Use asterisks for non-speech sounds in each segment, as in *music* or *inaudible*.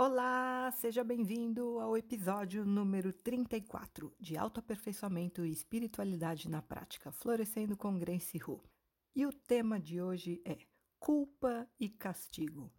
Olá, seja bem-vindo ao episódio número 34 de Autoaperfeiçoamento e Espiritualidade na Prática, Florescendo com Grace Hu. E o tema de hoje é culpa e castigo.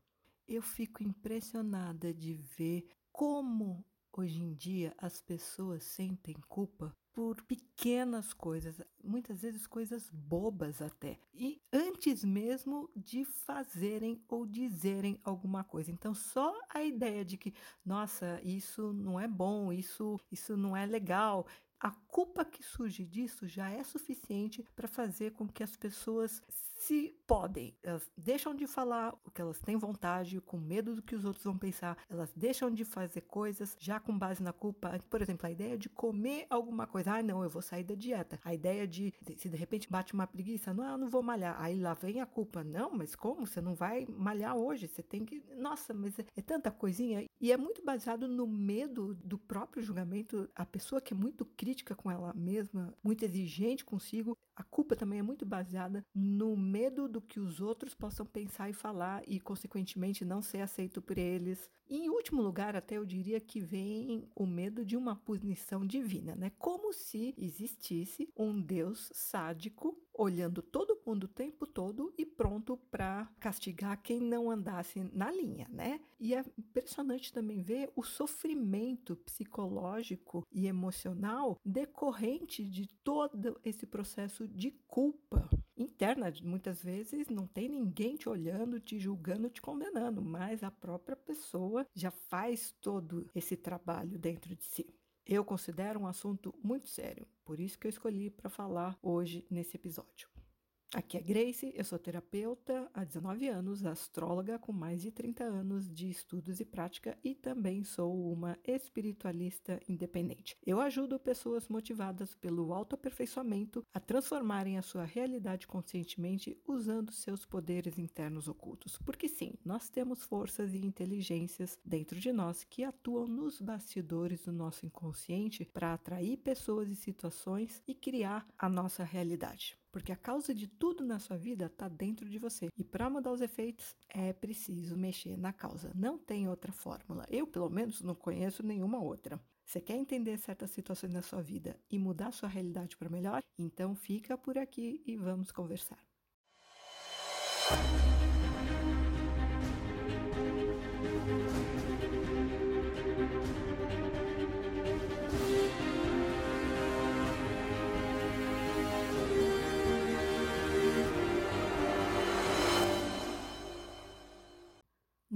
Eu fico impressionada de ver como hoje em dia as pessoas sentem culpa por pequenas coisas, muitas vezes coisas bobas até, e antes mesmo de fazerem ou dizerem alguma coisa. Então, só a ideia de que, nossa, isso não é bom, isso, isso não é legal, a culpa que surge disso já é suficiente para fazer com que as pessoas se podem, elas deixam de falar o que elas têm vontade, com medo do que os outros vão pensar, elas deixam de fazer coisas já com base na culpa. Por exemplo, a ideia de comer alguma coisa, ah, não, eu vou sair da dieta. A ideia de, se de repente bate uma preguiça, não, eu não vou malhar. Aí lá vem a culpa, não, mas como? Você não vai malhar hoje, você tem que. Nossa, mas é, é tanta coisinha. E é muito baseado no medo do próprio julgamento. A pessoa que é muito crítica com ela mesma, muito exigente consigo, a culpa também é muito baseada no medo do que os outros possam pensar e falar e, consequentemente, não ser aceito por eles. E, em último lugar, até eu diria que vem o medo de uma punição divina, né? Como se existisse um Deus sádico olhando todo mundo o tempo todo e pronto para castigar quem não andasse na linha, né? E é impressionante também ver o sofrimento psicológico e emocional decorrente de todo esse processo de culpa interna. Muitas vezes não tem ninguém te olhando, te julgando, te condenando, mas a própria pessoa já faz todo esse trabalho dentro de si. Eu considero um assunto muito sério, por isso que eu escolhi para falar hoje nesse episódio. Aqui é Grace, eu sou terapeuta há 19 anos, astróloga com mais de 30 anos de estudos e prática e também sou uma espiritualista independente. Eu ajudo pessoas motivadas pelo autoaperfeiçoamento a transformarem a sua realidade conscientemente usando seus poderes internos ocultos. Porque sim, nós temos forças e inteligências dentro de nós que atuam nos bastidores do nosso inconsciente para atrair pessoas e situações e criar a nossa realidade porque a causa de tudo na sua vida está dentro de você. E para mudar os efeitos, é preciso mexer na causa. Não tem outra fórmula. Eu, pelo menos, não conheço nenhuma outra. Você quer entender certas situações na sua vida e mudar sua realidade para melhor? Então fica por aqui e vamos conversar.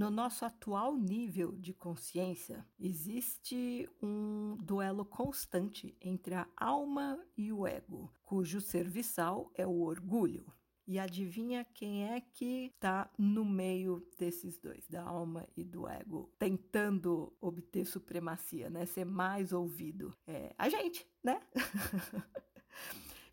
No nosso atual nível de consciência, existe um duelo constante entre a alma e o ego, cujo serviçal é o orgulho. E adivinha quem é que está no meio desses dois, da alma e do ego, tentando obter supremacia, né? Ser mais ouvido? É a gente, né? *laughs*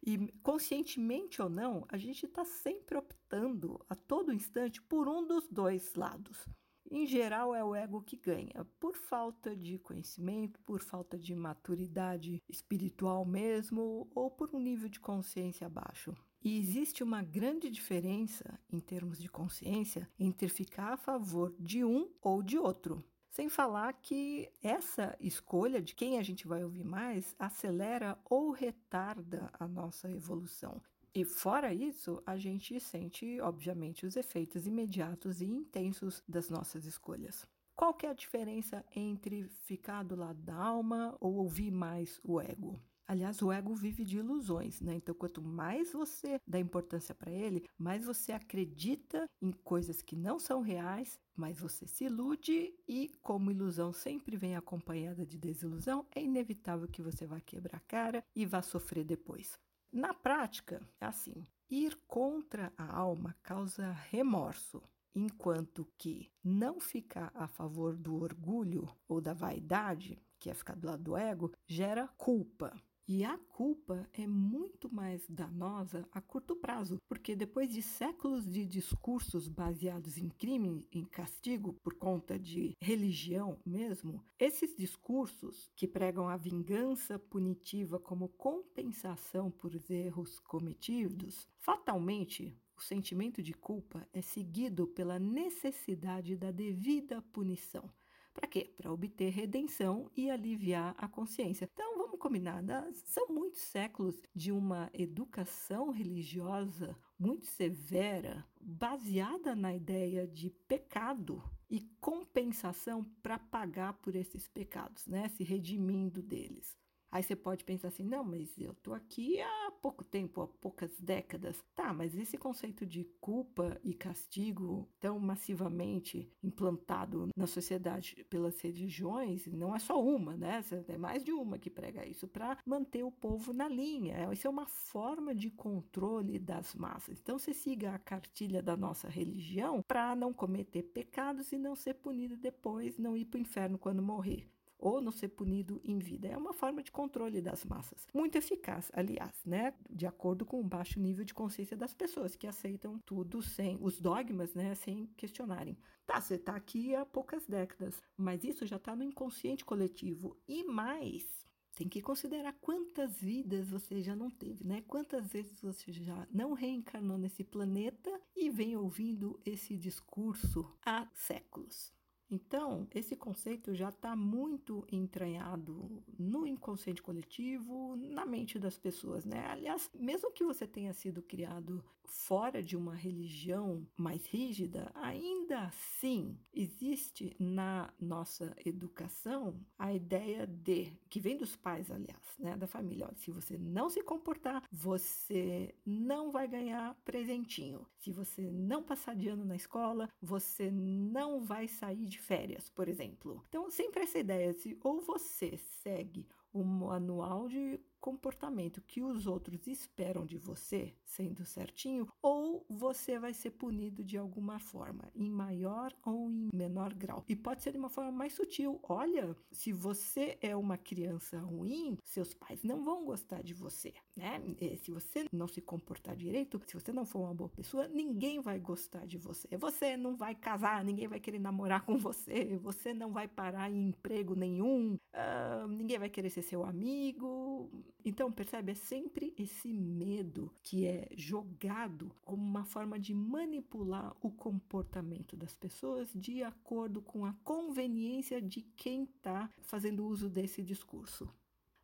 E conscientemente ou não, a gente está sempre optando a todo instante por um dos dois lados. Em geral, é o ego que ganha, por falta de conhecimento, por falta de maturidade espiritual mesmo, ou por um nível de consciência baixo. E existe uma grande diferença em termos de consciência entre ficar a favor de um ou de outro. Sem falar que essa escolha de quem a gente vai ouvir mais acelera ou retarda a nossa evolução. E fora isso, a gente sente, obviamente, os efeitos imediatos e intensos das nossas escolhas. Qual que é a diferença entre ficar do lado da alma ou ouvir mais o ego? Aliás, o ego vive de ilusões, né? Então, quanto mais você dá importância para ele, mais você acredita em coisas que não são reais, mais você se ilude e, como ilusão sempre vem acompanhada de desilusão, é inevitável que você vá quebrar a cara e vá sofrer depois. Na prática, é assim: ir contra a alma causa remorso, enquanto que não ficar a favor do orgulho ou da vaidade, que é ficar do lado do ego, gera culpa. E a culpa é muito mais danosa a curto prazo, porque depois de séculos de discursos baseados em crime, em castigo por conta de religião mesmo, esses discursos que pregam a vingança punitiva como compensação por erros cometidos, fatalmente o sentimento de culpa é seguido pela necessidade da devida punição Para quê? Para obter redenção e aliviar a consciência. Então, vamos combinar, são muitos séculos de uma educação religiosa muito severa, baseada na ideia de pecado e compensação para pagar por esses pecados, né? Se redimindo deles. Aí você pode pensar assim: não, mas eu estou aqui há pouco tempo, há poucas décadas. Tá, mas esse conceito de culpa e castigo tão massivamente implantado na sociedade pelas religiões, não é só uma, né? É mais de uma que prega isso para manter o povo na linha. Isso é uma forma de controle das massas. Então você siga a cartilha da nossa religião para não cometer pecados e não ser punido depois, não ir para o inferno quando morrer ou não ser punido em vida. É uma forma de controle das massas. Muito eficaz, aliás, né? De acordo com o baixo nível de consciência das pessoas que aceitam tudo sem os dogmas, né? Sem questionarem. Tá, você está aqui há poucas décadas, mas isso já está no inconsciente coletivo. E mais, tem que considerar quantas vidas você já não teve, né? Quantas vezes você já não reencarnou nesse planeta e vem ouvindo esse discurso há séculos. Então, esse conceito já está muito entranhado no inconsciente coletivo, na mente das pessoas, né? Aliás, mesmo que você tenha sido criado fora de uma religião mais rígida, ainda assim existe na nossa educação a ideia de, que vem dos pais, aliás, né, da família, olha, se você não se comportar, você não vai ganhar presentinho. Se você não passar de ano na escola, você não vai sair de férias, por exemplo. Então, sempre essa ideia de ou você segue o manual de comportamento que os outros esperam de você, sendo certinho, ou você vai ser punido de alguma forma, em maior ou em menor grau. E pode ser de uma forma mais sutil. Olha, se você é uma criança ruim, seus pais não vão gostar de você, né? E se você não se comportar direito, se você não for uma boa pessoa, ninguém vai gostar de você. Você não vai casar, ninguém vai querer namorar com você, você não vai parar em emprego nenhum, uh, ninguém vai querer ser seu amigo então, percebe? É sempre esse medo que é jogado como uma forma de manipular o comportamento das pessoas de acordo com a conveniência de quem está fazendo uso desse discurso.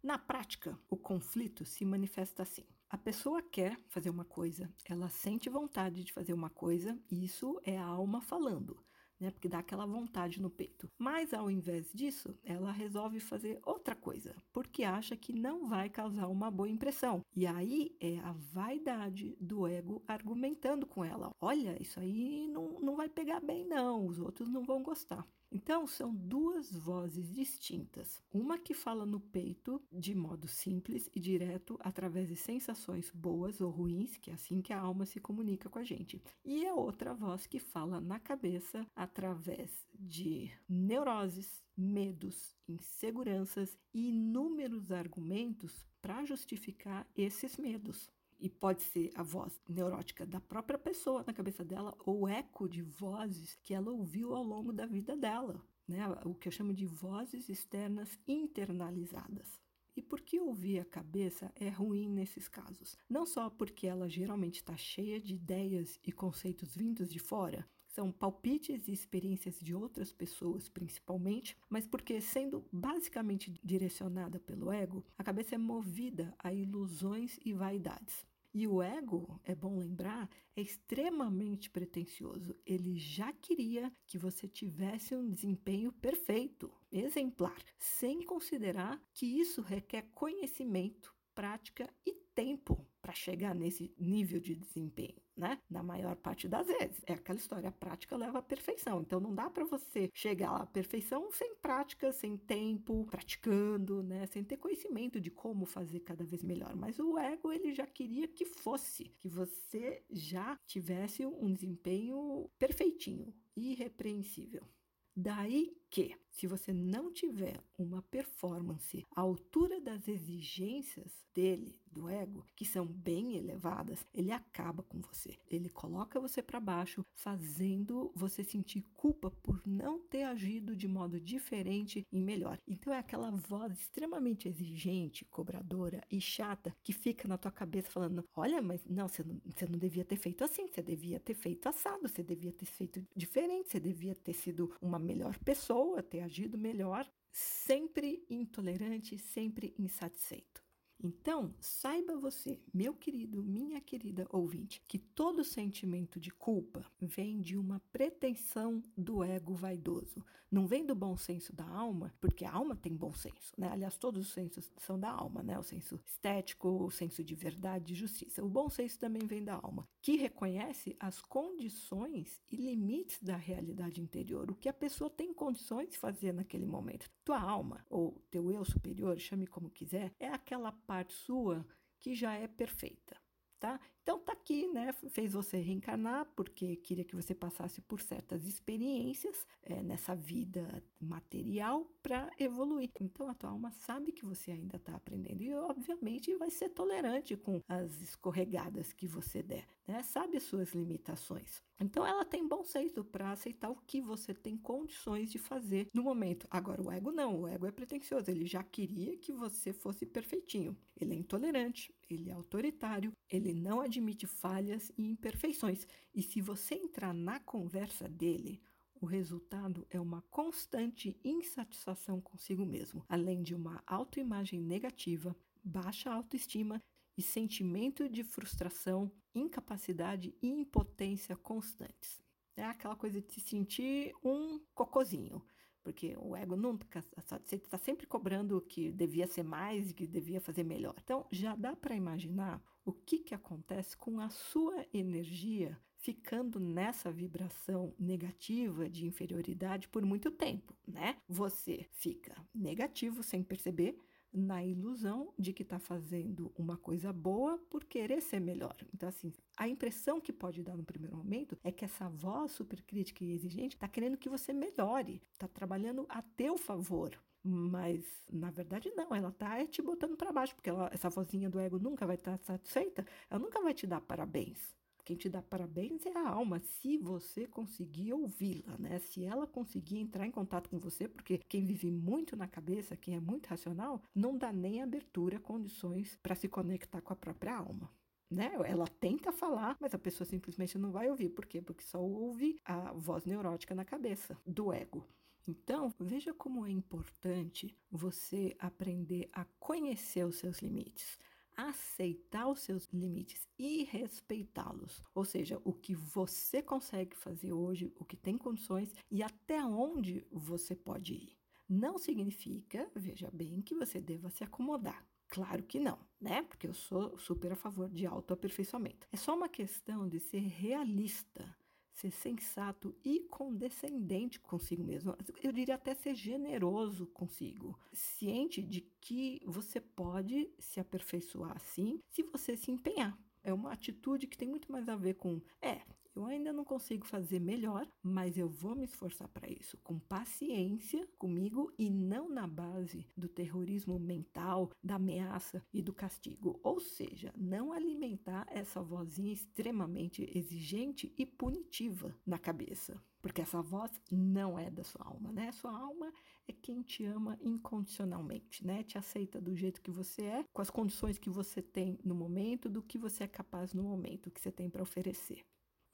Na prática, o conflito se manifesta assim. A pessoa quer fazer uma coisa, ela sente vontade de fazer uma coisa, isso é a alma falando né? Porque dá aquela vontade no peito. Mas ao invés disso, ela resolve fazer outra coisa, porque acha que não vai causar uma boa impressão. E aí é a vaidade do ego argumentando com ela: olha, isso aí não, não vai pegar bem, não, os outros não vão gostar. Então, são duas vozes distintas. Uma que fala no peito de modo simples e direto através de sensações boas ou ruins, que é assim que a alma se comunica com a gente. E a outra voz que fala na cabeça através de neuroses, medos, inseguranças e inúmeros argumentos para justificar esses medos. E pode ser a voz neurótica da própria pessoa na cabeça dela ou eco de vozes que ela ouviu ao longo da vida dela, né? O que eu chamo de vozes externas internalizadas. E por que ouvir a cabeça é ruim nesses casos? Não só porque ela geralmente está cheia de ideias e conceitos vindos de fora, são palpites e experiências de outras pessoas, principalmente, mas porque, sendo basicamente direcionada pelo ego, a cabeça é movida a ilusões e vaidades. E o ego, é bom lembrar, é extremamente pretensioso. Ele já queria que você tivesse um desempenho perfeito, exemplar, sem considerar que isso requer conhecimento, prática e tempo para chegar nesse nível de desempenho, né? Na maior parte das vezes. É aquela história, a prática leva à perfeição. Então não dá para você chegar à perfeição sem prática, sem tempo, praticando, né? Sem ter conhecimento de como fazer cada vez melhor. Mas o ego, ele já queria que fosse, que você já tivesse um desempenho perfeitinho, irrepreensível. Daí que, se você não tiver uma performance à altura das exigências dele, do ego, que são bem elevadas, ele acaba com você. Ele coloca você para baixo, fazendo você sentir culpa por não ter agido de modo diferente e melhor. Então é aquela voz extremamente exigente, cobradora e chata que fica na tua cabeça falando: olha, mas não, você não, você não devia ter feito assim, você devia ter feito assado, você devia ter feito diferente, você devia ter sido uma melhor pessoa pessoa ter agido melhor, sempre intolerante, sempre insatisfeito. Então, saiba você, meu querido, minha querida ouvinte, que todo sentimento de culpa vem de uma pretensão do ego vaidoso. Não vem do bom senso da alma, porque a alma tem bom senso, né? Aliás, todos os sensos são da alma, né? O senso estético, o senso de verdade e justiça. O bom senso também vem da alma, que reconhece as condições e limites da realidade interior, o que a pessoa tem condições de fazer naquele momento. Tua alma, ou teu eu superior, chame como quiser, é aquela parte sua que já é perfeita, tá? Então tá aqui, né? Fez você reencarnar porque queria que você passasse por certas experiências é, nessa vida material para evoluir. Então a tua alma sabe que você ainda está aprendendo e obviamente vai ser tolerante com as escorregadas que você der, né? Sabe as suas limitações. Então ela tem bom senso para aceitar o que você tem condições de fazer no momento. Agora o ego não, o ego é pretensioso, ele já queria que você fosse perfeitinho. Ele é intolerante, ele é autoritário, ele não admite admite falhas e imperfeições. E se você entrar na conversa dele, o resultado é uma constante insatisfação consigo mesmo, além de uma autoimagem negativa, baixa autoestima e sentimento de frustração, incapacidade e impotência constantes. É aquela coisa de se sentir um cocozinho, porque o ego nunca está sempre cobrando que devia ser mais, que devia fazer melhor. Então já dá para imaginar o que, que acontece com a sua energia ficando nessa vibração negativa de inferioridade por muito tempo, né? Você fica negativo sem perceber, na ilusão de que está fazendo uma coisa boa por querer ser melhor. Então, assim, a impressão que pode dar no primeiro momento é que essa voz supercrítica e exigente está querendo que você melhore, está trabalhando a teu favor. Mas, na verdade, não. Ela tá te botando para baixo, porque ela, essa vozinha do ego nunca vai estar tá satisfeita. Ela nunca vai te dar parabéns. Quem te dá parabéns é a alma, se você conseguir ouvi-la, né? Se ela conseguir entrar em contato com você, porque quem vive muito na cabeça, quem é muito racional, não dá nem abertura, condições para se conectar com a própria alma. Né? Ela tenta falar, mas a pessoa simplesmente não vai ouvir. Por quê? Porque só ouve a voz neurótica na cabeça do ego. Então, veja como é importante você aprender a conhecer os seus limites, aceitar os seus limites e respeitá-los. Ou seja, o que você consegue fazer hoje, o que tem condições e até onde você pode ir. Não significa, veja bem, que você deva se acomodar. Claro que não, né? Porque eu sou super a favor de autoaperfeiçoamento. É só uma questão de ser realista ser sensato e condescendente consigo mesmo. Eu diria até ser generoso consigo, ciente de que você pode se aperfeiçoar assim se você se empenhar. É uma atitude que tem muito mais a ver com, é, eu ainda não consigo fazer melhor, mas eu vou me esforçar para isso, com paciência comigo e não na base do terrorismo mental, da ameaça e do castigo. Ou seja, não alimentar essa vozinha extremamente exigente e punitiva na cabeça. Porque essa voz não é da sua alma, né? Sua alma é quem te ama incondicionalmente, né? Te aceita do jeito que você é, com as condições que você tem no momento, do que você é capaz no momento, que você tem para oferecer.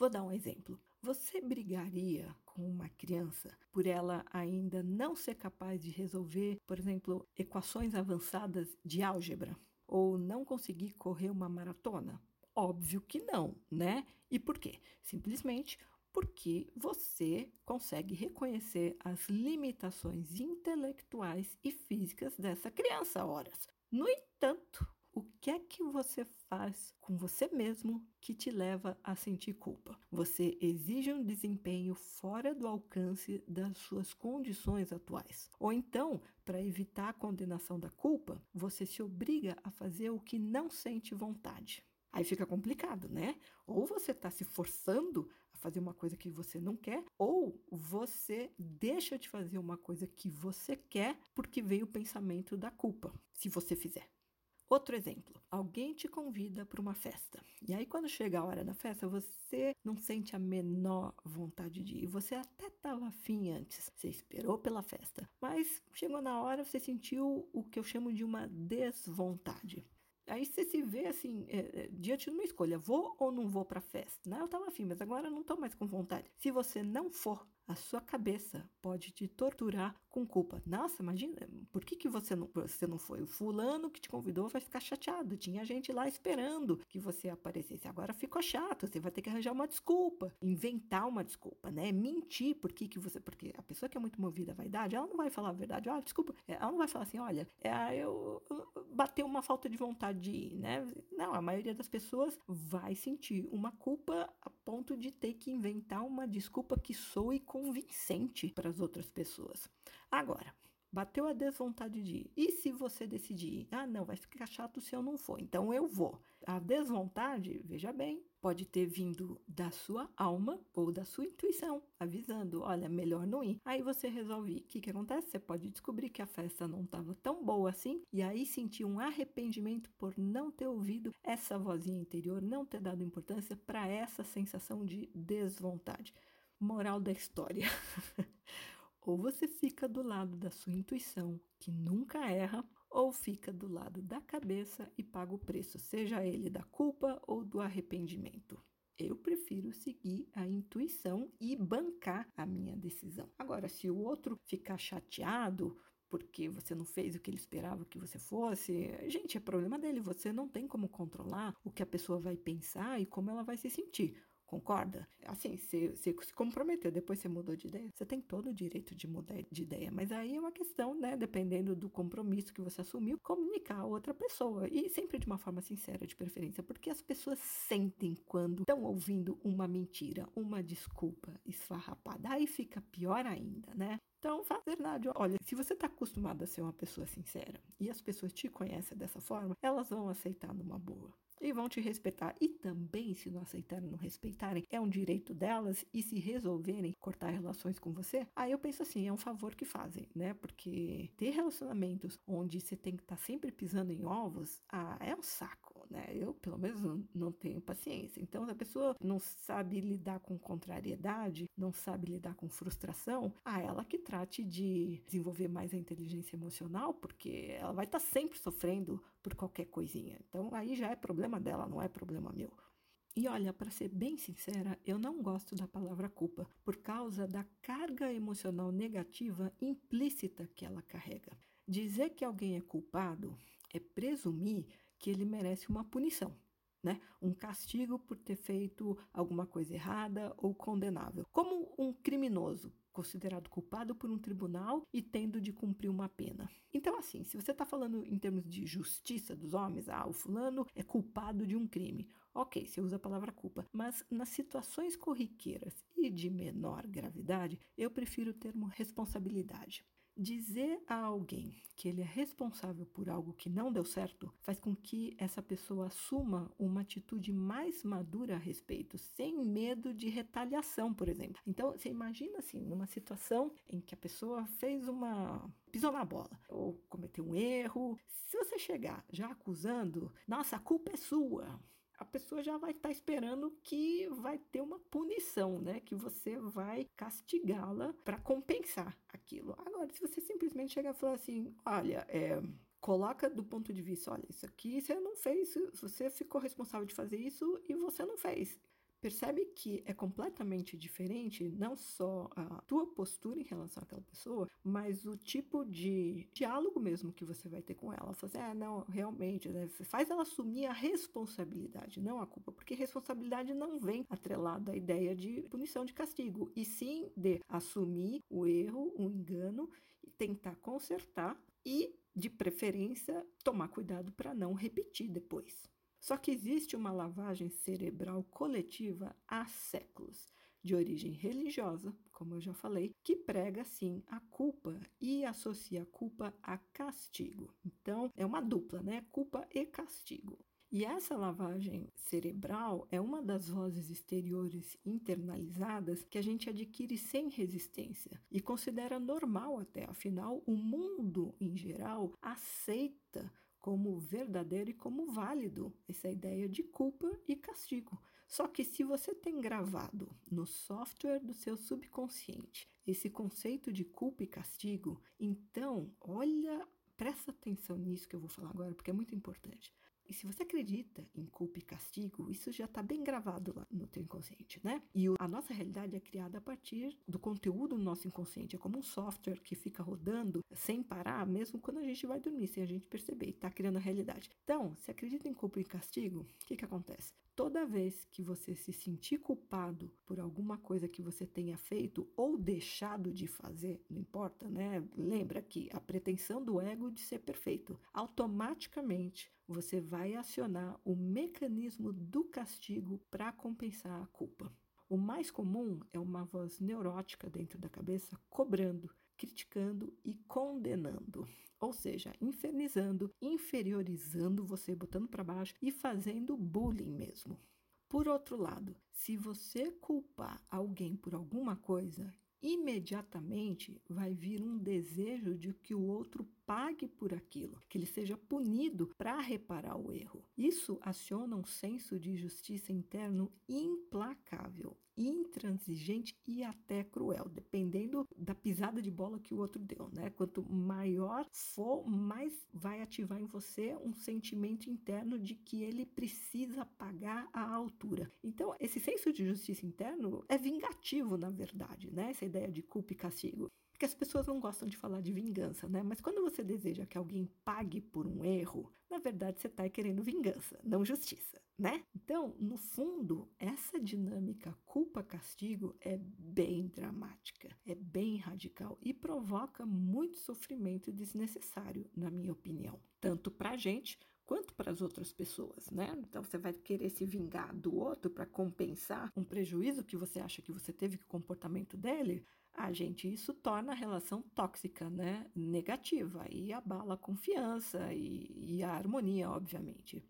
Vou dar um exemplo. Você brigaria com uma criança por ela ainda não ser capaz de resolver, por exemplo, equações avançadas de álgebra? Ou não conseguir correr uma maratona? Óbvio que não, né? E por quê? Simplesmente porque você consegue reconhecer as limitações intelectuais e físicas dessa criança, horas. No entanto, o que é que você faz com você mesmo que te leva a sentir culpa? Você exige um desempenho fora do alcance das suas condições atuais. Ou então, para evitar a condenação da culpa, você se obriga a fazer o que não sente vontade. Aí fica complicado, né? Ou você está se forçando a fazer uma coisa que você não quer, ou você deixa de fazer uma coisa que você quer porque veio o pensamento da culpa, se você fizer. Outro exemplo: alguém te convida para uma festa. E aí, quando chega a hora da festa, você não sente a menor vontade de ir. Você até estava afim antes. Você esperou pela festa. Mas chegou na hora, você sentiu o que eu chamo de uma desvontade. Aí você se vê assim, é, diante de uma escolha, vou ou não vou para a festa? Né? Eu estava afim, mas agora não estou mais com vontade. Se você não for, a sua cabeça pode te torturar com culpa. Nossa, imagina, por que, que você, não, você não foi? O fulano que te convidou vai ficar chateado. Tinha gente lá esperando que você aparecesse. Agora ficou chato, você vai ter que arranjar uma desculpa, inventar uma desculpa, né? Mentir por que, que você. Porque a pessoa que é muito movida à vaidade, ela não vai falar a verdade. Olha, desculpa, é, ela não vai falar assim, olha, é, eu, eu bateu uma falta de vontade de ir, né? Não, a maioria das pessoas vai sentir uma culpa a ponto de ter que inventar uma desculpa que soe convincente para as outras pessoas. Agora, bateu a desvontade de ir. E se você decidir, ah, não, vai ficar chato se eu não for, então eu vou. A desvontade, veja bem, pode ter vindo da sua alma ou da sua intuição, avisando, olha, melhor não ir. Aí você resolve, o que, que acontece? Você pode descobrir que a festa não estava tão boa assim e aí sentir um arrependimento por não ter ouvido essa vozinha interior, não ter dado importância para essa sensação de desvontade. Moral da história. *laughs* ou você fica do lado da sua intuição, que nunca erra, ou fica do lado da cabeça e paga o preço, seja ele da culpa ou do arrependimento. Eu prefiro seguir a intuição e bancar a minha decisão. Agora, se o outro ficar chateado porque você não fez o que ele esperava que você fosse, gente, é problema dele. Você não tem como controlar o que a pessoa vai pensar e como ela vai se sentir. Concorda? Assim, você, se comprometeu, depois você mudou de ideia, você tem todo o direito de mudar de ideia. Mas aí é uma questão, né? Dependendo do compromisso que você assumiu, comunicar a outra pessoa. E sempre de uma forma sincera, de preferência, porque as pessoas sentem quando estão ouvindo uma mentira, uma desculpa esfarrapada. Aí fica pior ainda, né? Então, fazer nada. Olha, se você está acostumado a ser uma pessoa sincera e as pessoas te conhecem dessa forma, elas vão aceitar numa boa e vão te respeitar. E também, se não aceitarem, não respeitarem, é um direito delas. E se resolverem cortar relações com você, aí eu penso assim, é um favor que fazem, né? Porque ter relacionamentos onde você tem que estar tá sempre pisando em ovos, ah, é um saco, né? Eu, pelo menos, não, tenho paciência. Então, se a pessoa não sabe lidar com contrariedade, não sabe lidar com frustração, a ah, ela que trate de desenvolver mais a inteligência emocional, porque ela vai estar tá sempre sofrendo por qualquer coisinha. Então, aí já é problema dela, não é problema meu. E olha, para ser bem sincera, eu não gosto da palavra culpa por causa da carga emocional negativa implícita que ela carrega. Dizer que alguém é culpado é presumir que ele merece uma punição, né? Um castigo por ter feito alguma coisa errada ou condenável, como um criminoso considerado culpado por um tribunal e tendo de cumprir uma pena. Então, assim, se você está falando em termos de justiça dos homens, ah, o fulano é culpado de um crime. Ok, você usa a palavra culpa, mas nas situações corriqueiras e de menor gravidade, eu prefiro o termo responsabilidade. Dizer a alguém que ele é responsável por algo que não deu certo faz com que essa pessoa assuma uma atitude mais madura a respeito, sem medo de retaliação, por exemplo. Então, você imagina assim, numa situação em que a pessoa fez uma pisou na bola ou cometeu um erro, se você chegar já acusando, nossa, a culpa é sua a pessoa já vai estar tá esperando que vai ter uma punição, né? Que você vai castigá-la para compensar aquilo. Agora, se você simplesmente chegar e falar assim, olha, é, coloca do ponto de vista, olha, isso aqui você não fez, você ficou responsável de fazer isso e você não fez. Percebe que é completamente diferente não só a tua postura em relação àquela pessoa, mas o tipo de diálogo mesmo que você vai ter com ela. Você assim, ah, não, realmente, né? faz ela assumir a responsabilidade, não a culpa, porque responsabilidade não vem atrelada à ideia de punição de castigo, e sim de assumir o erro, o engano e tentar consertar e, de preferência, tomar cuidado para não repetir depois. Só que existe uma lavagem cerebral coletiva há séculos, de origem religiosa, como eu já falei, que prega sim a culpa e associa a culpa a castigo. Então, é uma dupla, né? Culpa e castigo. E essa lavagem cerebral é uma das vozes exteriores internalizadas que a gente adquire sem resistência e considera normal até, afinal, o mundo em geral aceita como verdadeiro e como válido essa ideia de culpa e castigo. Só que se você tem gravado no software do seu subconsciente esse conceito de culpa e castigo, então olha, presta atenção nisso que eu vou falar agora, porque é muito importante. E se você acredita em culpa e castigo, isso já está bem gravado lá no teu inconsciente, né? E a nossa realidade é criada a partir do conteúdo do nosso inconsciente. É como um software que fica rodando sem parar, mesmo quando a gente vai dormir, sem a gente perceber, e está criando a realidade. Então, se acredita em culpa e castigo, o que, que acontece? Toda vez que você se sentir culpado por alguma coisa que você tenha feito ou deixado de fazer, não importa, né? Lembra que a pretensão do ego de ser perfeito, automaticamente você vai acionar o mecanismo do castigo para compensar a culpa. O mais comum é uma voz neurótica dentro da cabeça cobrando, criticando e condenando. Ou seja, infernizando, inferiorizando você, botando para baixo e fazendo bullying mesmo. Por outro lado, se você culpar alguém por alguma coisa, imediatamente vai vir um desejo de que o outro pague por aquilo, que ele seja punido para reparar o erro. Isso aciona um senso de justiça interno implacável, intransigente e até cruel, dependendo da pisada de bola que o outro deu, né? Quanto maior for, mais vai ativar em você um sentimento interno de que ele precisa pagar a altura. Então, esse senso de justiça interno é vingativo, na verdade, né? Essa ideia de culpa e castigo. Porque as pessoas não gostam de falar de vingança, né? Mas quando você deseja que alguém pague por um erro, na verdade você está querendo vingança, não justiça, né? Então, no fundo, essa dinâmica culpa-castigo é bem dramática, é bem radical e provoca muito sofrimento desnecessário, na minha opinião. Tanto para a gente quanto para as outras pessoas, né? Então você vai querer se vingar do outro para compensar um prejuízo que você acha que você teve com o comportamento dele. Ah, gente, isso torna a relação tóxica, né? Negativa e abala a confiança e, e a harmonia, obviamente.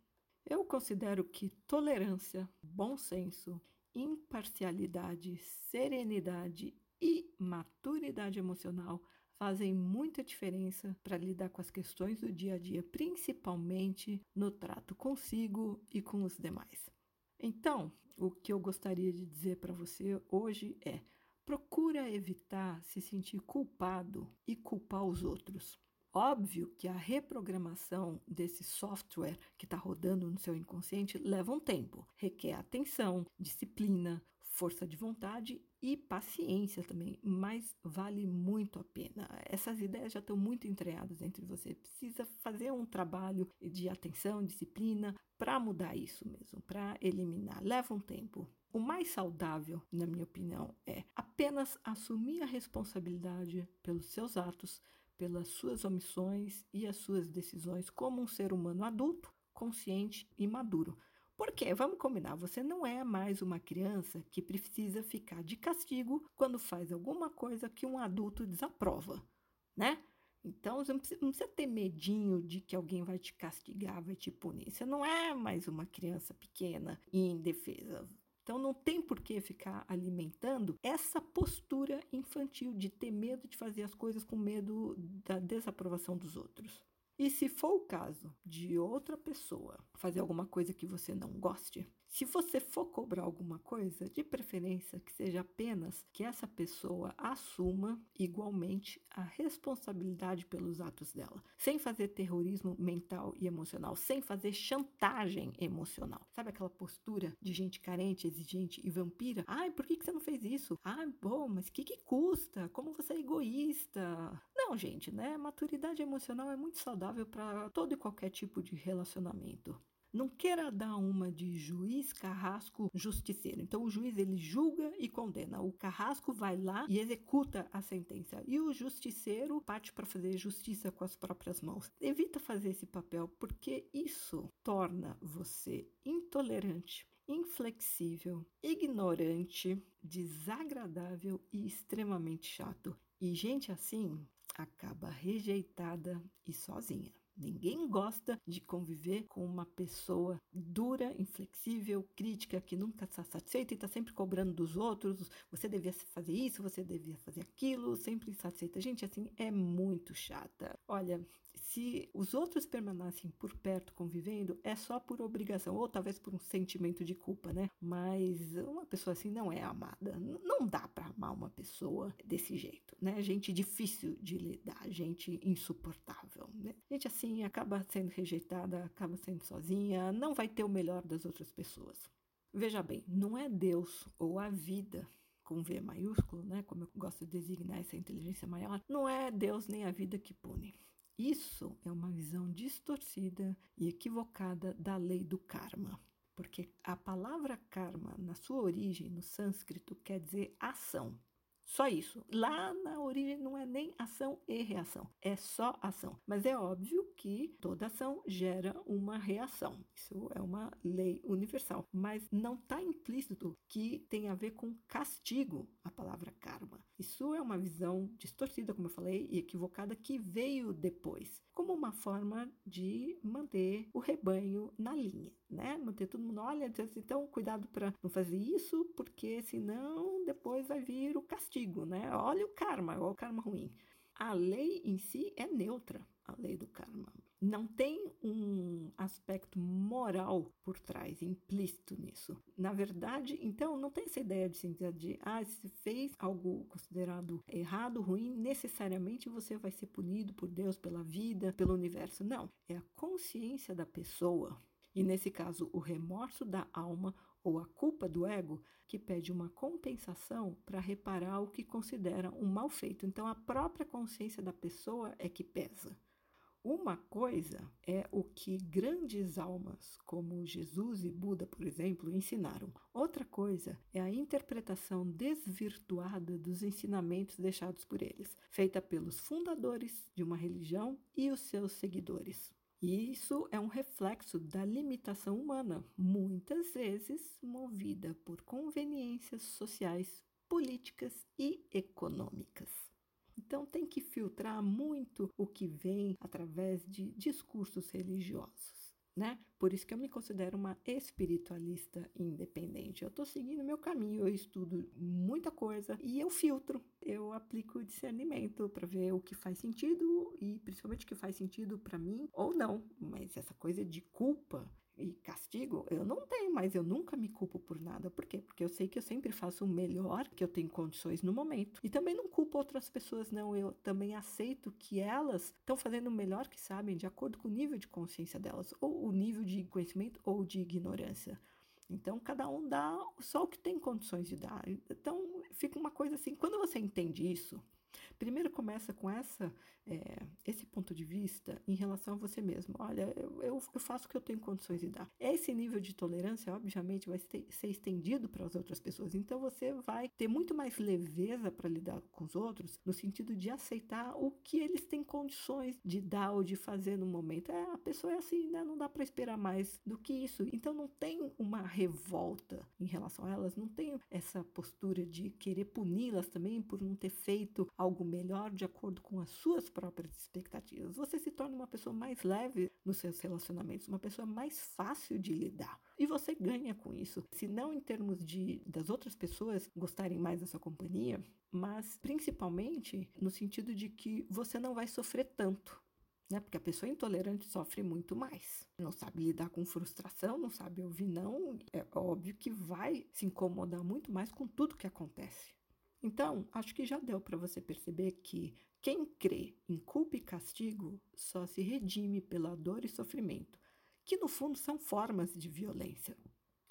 Eu considero que tolerância, bom senso, imparcialidade, serenidade e maturidade emocional fazem muita diferença para lidar com as questões do dia a dia, principalmente no trato consigo e com os demais. Então, o que eu gostaria de dizer para você hoje é: procura evitar se sentir culpado e culpar os outros. Óbvio que a reprogramação desse software que está rodando no seu inconsciente leva um tempo, requer atenção, disciplina, força de vontade e paciência também, mas vale muito a pena. Essas ideias já estão muito entreadas entre você. Precisa fazer um trabalho de atenção, disciplina para mudar isso mesmo, para eliminar. Leva um tempo. O mais saudável, na minha opinião, é apenas assumir a responsabilidade pelos seus atos, pelas suas omissões e as suas decisões como um ser humano adulto, consciente e maduro. Porque, vamos combinar, você não é mais uma criança que precisa ficar de castigo quando faz alguma coisa que um adulto desaprova, né? Então, você não precisa, não precisa, ter medinho de que alguém vai te castigar, vai te punir. Você não é mais uma criança pequena e indefesa. Então não tem por que ficar alimentando essa postura infantil de ter medo de fazer as coisas com medo da desaprovação dos outros. E se for o caso de outra pessoa fazer alguma coisa que você não goste, se você for cobrar alguma coisa, de preferência que seja apenas que essa pessoa assuma igualmente a responsabilidade pelos atos dela, sem fazer terrorismo mental e emocional, sem fazer chantagem emocional. Sabe aquela postura de gente carente, exigente e vampira? Ai, por que, você não fez isso? Ai, bom, mas o que, que custa? Como você é egoísta? Não, gente, né? Maturidade emocional é muito saudável para todo e qualquer tipo de relacionamento. Não queira dar uma de juiz, carrasco, justiceiro. Então o juiz ele julga e condena. O carrasco vai lá e executa a sentença. E o justiceiro parte para fazer justiça com as próprias mãos. Evita fazer esse papel porque isso torna você intolerante, inflexível, ignorante, desagradável e extremamente chato. E gente assim acaba rejeitada e sozinha. Ninguém gosta de conviver com uma pessoa dura, inflexível, crítica, que nunca está satisfeita e está sempre cobrando dos outros. Você devia fazer isso, você devia fazer aquilo, sempre insatisfeita. Gente, assim, é muito chata. Olha, se os outros permanecem por perto convivendo, é só por obrigação, ou talvez por um sentimento de culpa, né? Mas uma pessoa assim não é amada. Não dá para amar uma pessoa desse jeito, né? Gente difícil de lidar, gente insuportável, né? Gente assim acaba sendo rejeitada, acaba sendo sozinha, não vai ter o melhor das outras pessoas. Veja bem, não é Deus ou a vida com V maiúsculo, né, como eu gosto de designar essa inteligência maior, não é Deus nem a vida que pune. Isso é uma visão distorcida e equivocada da lei do karma. Porque a palavra karma, na sua origem, no sânscrito, quer dizer ação. Só isso. Lá na origem não é nem ação e reação, é só ação. Mas é óbvio que toda ação gera uma reação. Isso é uma lei universal. Mas não está implícito que tem a ver com castigo a palavra karma. Isso é uma visão distorcida, como eu falei, e equivocada que veio depois, como uma forma de manter o rebanho na linha, né? Manter todo mundo, olha, então cuidado para não fazer isso, porque senão depois vai vir o castigo, né? Olha o karma, olha o karma ruim. A lei em si é neutra, a lei do karma não tem um aspecto moral por trás, implícito nisso. Na verdade, então, não tem essa ideia de, assim, de ah, se fez algo considerado errado, ruim, necessariamente você vai ser punido por Deus, pela vida, pelo universo. Não, é a consciência da pessoa. E nesse caso, o remorso da alma ou a culpa do ego que pede uma compensação para reparar o que considera um mal feito. Então, a própria consciência da pessoa é que pesa. Uma coisa é o que grandes almas, como Jesus e Buda, por exemplo, ensinaram. Outra coisa é a interpretação desvirtuada dos ensinamentos deixados por eles, feita pelos fundadores de uma religião e os seus seguidores. E isso é um reflexo da limitação humana, muitas vezes movida por conveniências sociais, políticas e econômicas. Então, tem que filtrar muito o que vem através de discursos religiosos. Né? Por isso que eu me considero uma espiritualista independente. Eu estou seguindo meu caminho, eu estudo muita coisa e eu filtro, eu aplico discernimento para ver o que faz sentido e principalmente o que faz sentido para mim ou não. Mas essa coisa de culpa e castigo, eu não tenho, mas eu nunca me culpo por nada. Por quê? Porque eu sei que eu sempre faço o melhor que eu tenho condições no momento. E também não culpo outras pessoas, não. Eu também aceito que elas estão fazendo o melhor que sabem, de acordo com o nível de consciência delas, ou o nível de conhecimento ou de ignorância. Então, cada um dá só o que tem condições de dar. Então, fica uma coisa assim: quando você entende isso, Primeiro começa com essa, é, esse ponto de vista em relação a você mesmo. Olha, eu, eu, faço o que eu tenho condições de dar. Esse nível de tolerância, obviamente, vai ser, estendido para as outras pessoas. Então você vai ter muito mais leveza para lidar com os outros, no sentido de aceitar o que eles têm condições de dar ou de fazer no momento. É, a pessoa é assim, né? Não dá para esperar mais do que isso. Então não tem uma revolta em relação a elas, não tem essa postura de querer puni-las também por não ter feito melhor de acordo com as suas próprias expectativas. Você se torna uma pessoa mais leve nos seus relacionamentos, uma pessoa mais fácil de lidar. E você ganha com isso. Se não em termos de das outras pessoas gostarem mais da sua companhia, mas principalmente no sentido de que você não vai sofrer tanto. Né? Porque a pessoa intolerante sofre muito mais. Não sabe lidar com frustração, não sabe ouvir não. É óbvio que vai se incomodar muito mais com tudo que acontece. Então, acho que já deu para você perceber que quem crê em culpa e castigo só se redime pela dor e sofrimento, que no fundo são formas de violência.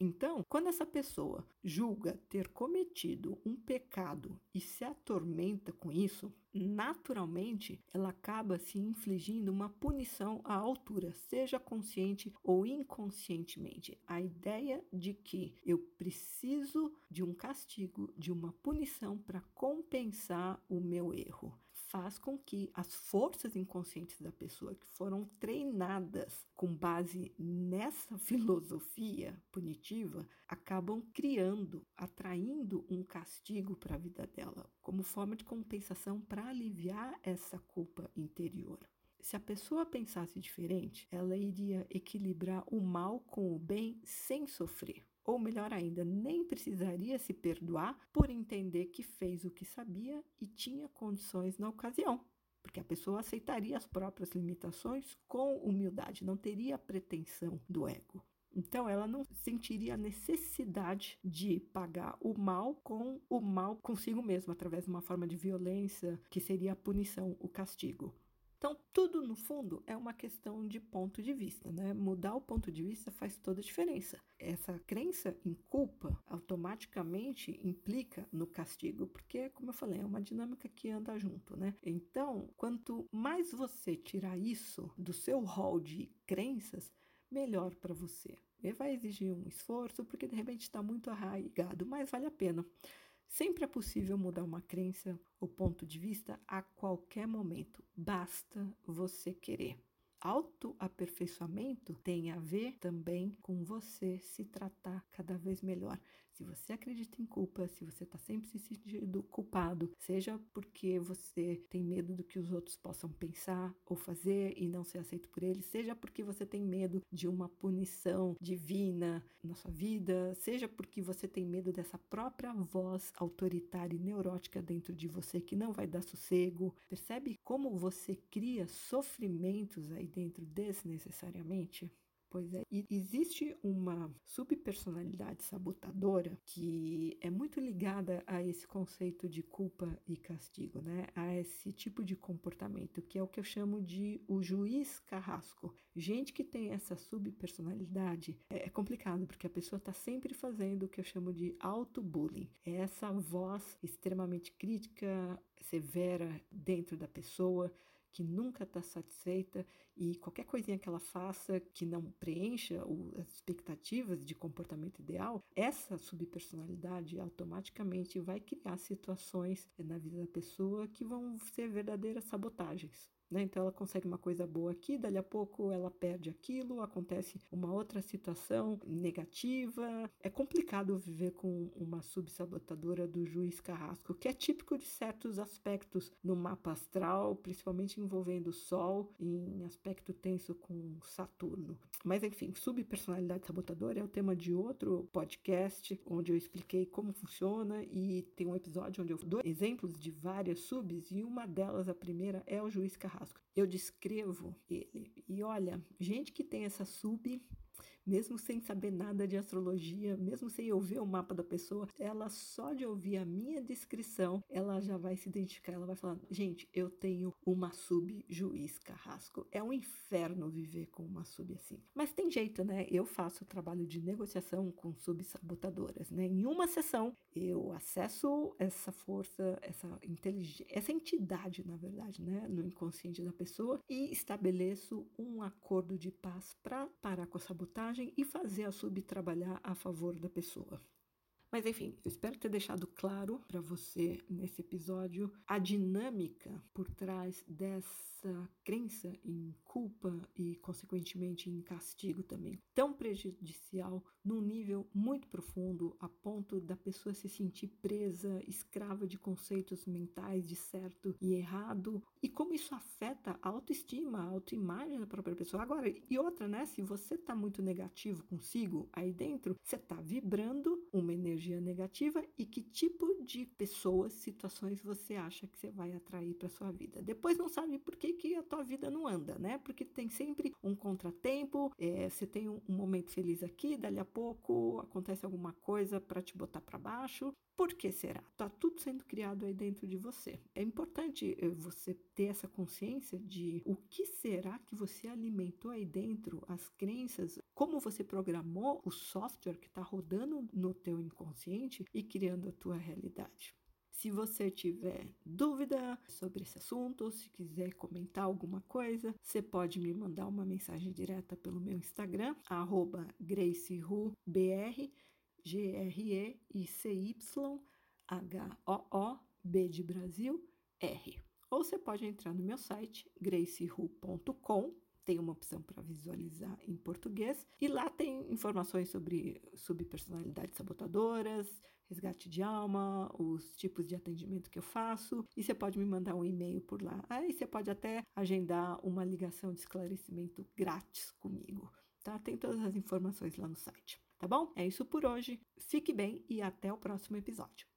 Então, quando essa pessoa julga ter cometido um pecado e se atormenta com isso, naturalmente ela acaba se infligindo uma punição à altura, seja consciente ou inconscientemente. A ideia de que eu preciso de um castigo, de uma punição para compensar o meu erro faz com que as forças inconscientes da pessoa que foram treinadas com base nessa *laughs* filosofia punitiva acabam criando, atraindo um castigo para a vida dela, como forma de compensação para aliviar essa culpa interior. Se a pessoa pensasse diferente, ela iria equilibrar o mal com o bem sem sofrer. Ou melhor ainda, nem precisaria se perdoar por entender que fez o que sabia e tinha condições na ocasião. Porque a pessoa aceitaria as próprias limitações com humildade, não teria pretensão do ego. Então, ela não sentiria a necessidade de pagar o mal com o mal consigo mesma, através de uma forma de violência, que seria a punição, o castigo. Então, tudo no fundo é uma questão de ponto de vista, né? Mudar o ponto de vista faz toda a diferença. Essa crença em culpa automaticamente implica no castigo, porque, como eu falei, é uma dinâmica que anda junto, né? Então, quanto mais você tirar isso do seu rol de crenças, melhor para você. Ele vai exigir um esforço, porque de repente está muito arraigado, mas vale a pena. Sempre é possível mudar uma crença ou ponto de vista a qualquer momento, basta você querer. Autoaperfeiçoamento tem a ver também com você se tratar cada vez melhor. Se você acredita em culpa, se você está sempre se sentindo culpado, seja porque você tem medo do que os outros possam pensar ou fazer e não ser aceito por eles, seja porque você tem medo de uma punição divina na sua vida, seja porque você tem medo dessa própria voz autoritária e neurótica dentro de você que não vai dar sossego. Percebe como você cria sofrimentos aí dentro desnecessariamente? Pois é, e existe uma subpersonalidade sabotadora que é muito ligada a esse conceito de culpa e castigo, né? A esse tipo de comportamento, que é o que eu chamo de o juiz carrasco. Gente que tem essa subpersonalidade é, é complicado, porque a pessoa está sempre fazendo o que eu chamo de auto-bullying. É essa voz extremamente crítica, severa dentro da pessoa, que nunca está satisfeita e qualquer coisinha que ela faça que não preencha as expectativas de comportamento ideal, essa subpersonalidade automaticamente vai criar situações na vida da pessoa que vão ser verdadeiras sabotagens. Né? Então ela consegue uma coisa boa aqui, dali a pouco ela perde aquilo, acontece uma outra situação negativa. É complicado viver com uma subsabotadora do juiz carrasco, que é típico de certos aspectos no mapa astral, principalmente envolvendo o Sol em aspecto tenso com Saturno. Mas enfim, subpersonalidade sabotadora é o tema de outro podcast onde eu expliquei como funciona e tem um episódio onde eu dou exemplos de várias subs e uma delas, a primeira, é o juiz carrasco eu descrevo ele. E olha, gente que tem essa sub mesmo sem saber nada de astrologia, mesmo sem ouvir o mapa da pessoa, ela só de ouvir a minha descrição, ela já vai se identificar, ela vai falar: gente, eu tenho uma sub juiz carrasco. É um inferno viver com uma sub assim. Mas tem jeito, né? Eu faço trabalho de negociação com subsabotadoras, né? Em uma sessão, eu acesso essa força, essa inteligência, essa entidade, na verdade, né? No inconsciente da pessoa e estabeleço um acordo de paz para parar com a sabotagem e fazer a sub trabalhar a favor da pessoa. Mas enfim, eu espero ter deixado claro para você nesse episódio a dinâmica por trás dessa crença em culpa e, consequentemente, em castigo também, tão prejudicial num nível muito profundo, a ponto da pessoa se sentir presa, escrava de conceitos mentais de certo e errado, e como isso afeta a autoestima, a autoimagem da própria pessoa. Agora, e outra, né? Se você tá muito negativo consigo aí dentro, você tá vibrando uma energia negativa e que tipo de pessoas, situações você acha que você vai atrair para sua vida. Depois não sabe por que, que a tua vida não anda, né? Porque tem sempre um contratempo, é, você tem um, um momento feliz aqui, dali a pouco acontece alguma coisa para te botar para baixo. Por que será? Tá tudo sendo criado aí dentro de você. É importante eh, você ter essa consciência de o que será que você alimentou aí dentro, as crenças, como você programou o software que está rodando no teu inconsciente e criando a tua realidade. Se você tiver dúvida sobre esse assunto, se quiser comentar alguma coisa, você pode me mandar uma mensagem direta pelo meu Instagram, arroba GraceRuBR G-R-E-I-C-Y-H-O-O-B de Brasil, R. Ou você pode entrar no meu site, gracehu.com, tem uma opção para visualizar em português, e lá tem informações sobre subpersonalidades sabotadoras, resgate de alma, os tipos de atendimento que eu faço, e você pode me mandar um e-mail por lá. Aí você pode até agendar uma ligação de esclarecimento grátis comigo, tá? Tem todas as informações lá no site tá bom? É isso por hoje. Fique bem e até o próximo episódio.